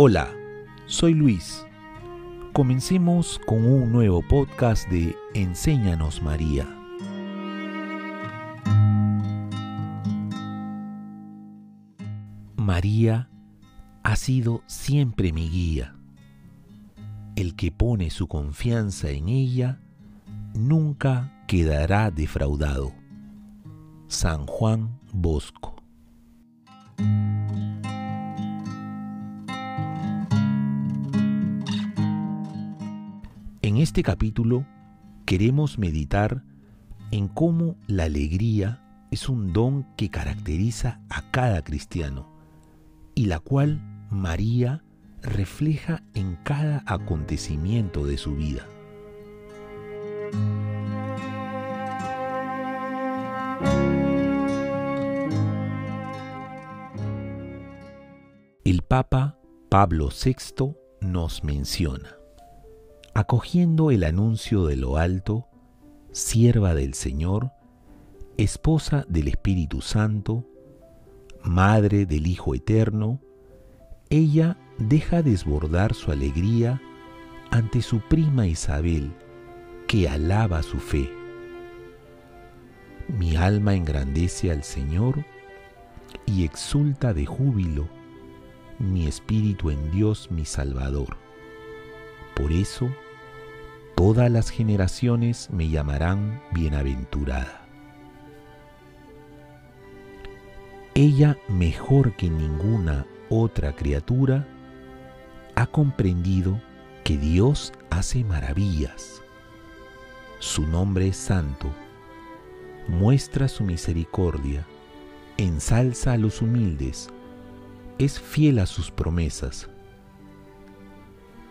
Hola, soy Luis. Comencemos con un nuevo podcast de Enséñanos María. María ha sido siempre mi guía. El que pone su confianza en ella nunca quedará defraudado. San Juan Bosco En este capítulo queremos meditar en cómo la alegría es un don que caracteriza a cada cristiano y la cual María refleja en cada acontecimiento de su vida. El Papa Pablo VI nos menciona acogiendo el anuncio de lo alto, sierva del Señor, esposa del Espíritu Santo, madre del Hijo Eterno, ella deja desbordar su alegría ante su prima Isabel, que alaba su fe. Mi alma engrandece al Señor y exulta de júbilo mi espíritu en Dios mi Salvador. Por eso, todas las generaciones me llamarán bienaventurada. Ella, mejor que ninguna otra criatura, ha comprendido que Dios hace maravillas. Su nombre es santo, muestra su misericordia, ensalza a los humildes, es fiel a sus promesas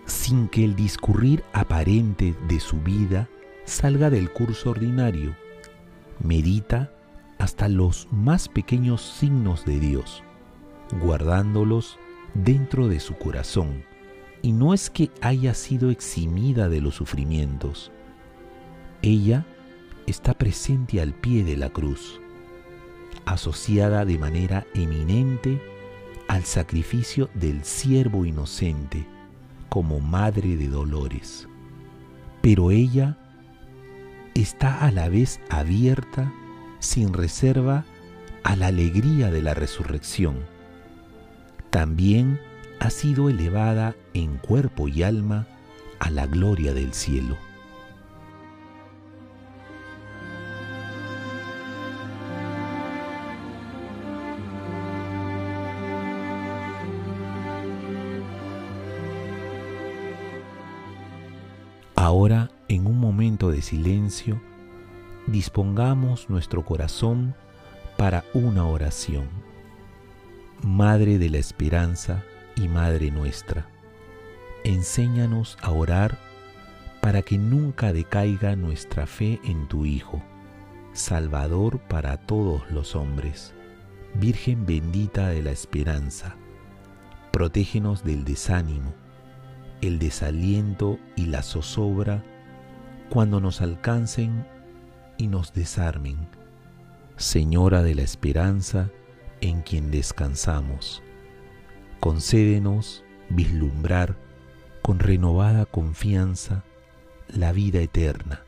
sin que el discurrir aparente de su vida salga del curso ordinario. Medita hasta los más pequeños signos de Dios, guardándolos dentro de su corazón. Y no es que haya sido eximida de los sufrimientos. Ella está presente al pie de la cruz, asociada de manera eminente al sacrificio del siervo inocente como madre de dolores, pero ella está a la vez abierta, sin reserva, a la alegría de la resurrección. También ha sido elevada en cuerpo y alma a la gloria del cielo. Ahora, en un momento de silencio, dispongamos nuestro corazón para una oración. Madre de la esperanza y Madre nuestra, enséñanos a orar para que nunca decaiga nuestra fe en tu Hijo, Salvador para todos los hombres. Virgen bendita de la esperanza, protégenos del desánimo el desaliento y la zozobra cuando nos alcancen y nos desarmen. Señora de la esperanza en quien descansamos, concédenos vislumbrar con renovada confianza la vida eterna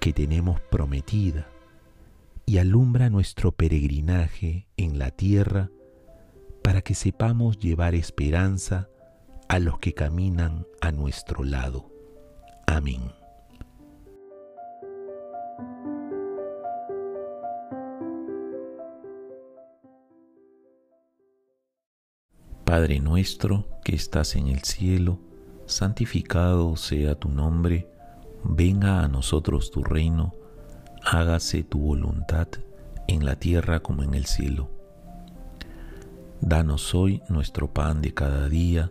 que tenemos prometida y alumbra nuestro peregrinaje en la tierra para que sepamos llevar esperanza a los que caminan a nuestro lado. Amén. Padre nuestro que estás en el cielo, santificado sea tu nombre, venga a nosotros tu reino, hágase tu voluntad en la tierra como en el cielo. Danos hoy nuestro pan de cada día,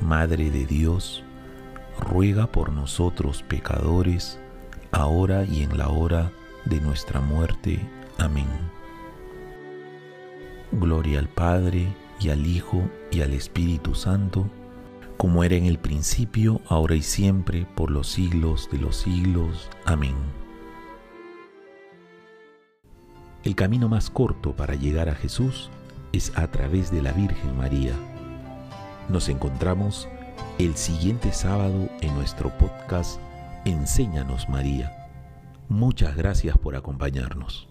Madre de Dios, ruega por nosotros pecadores, ahora y en la hora de nuestra muerte. Amén. Gloria al Padre, y al Hijo, y al Espíritu Santo, como era en el principio, ahora y siempre, por los siglos de los siglos. Amén. El camino más corto para llegar a Jesús es a través de la Virgen María. Nos encontramos el siguiente sábado en nuestro podcast Enséñanos María. Muchas gracias por acompañarnos.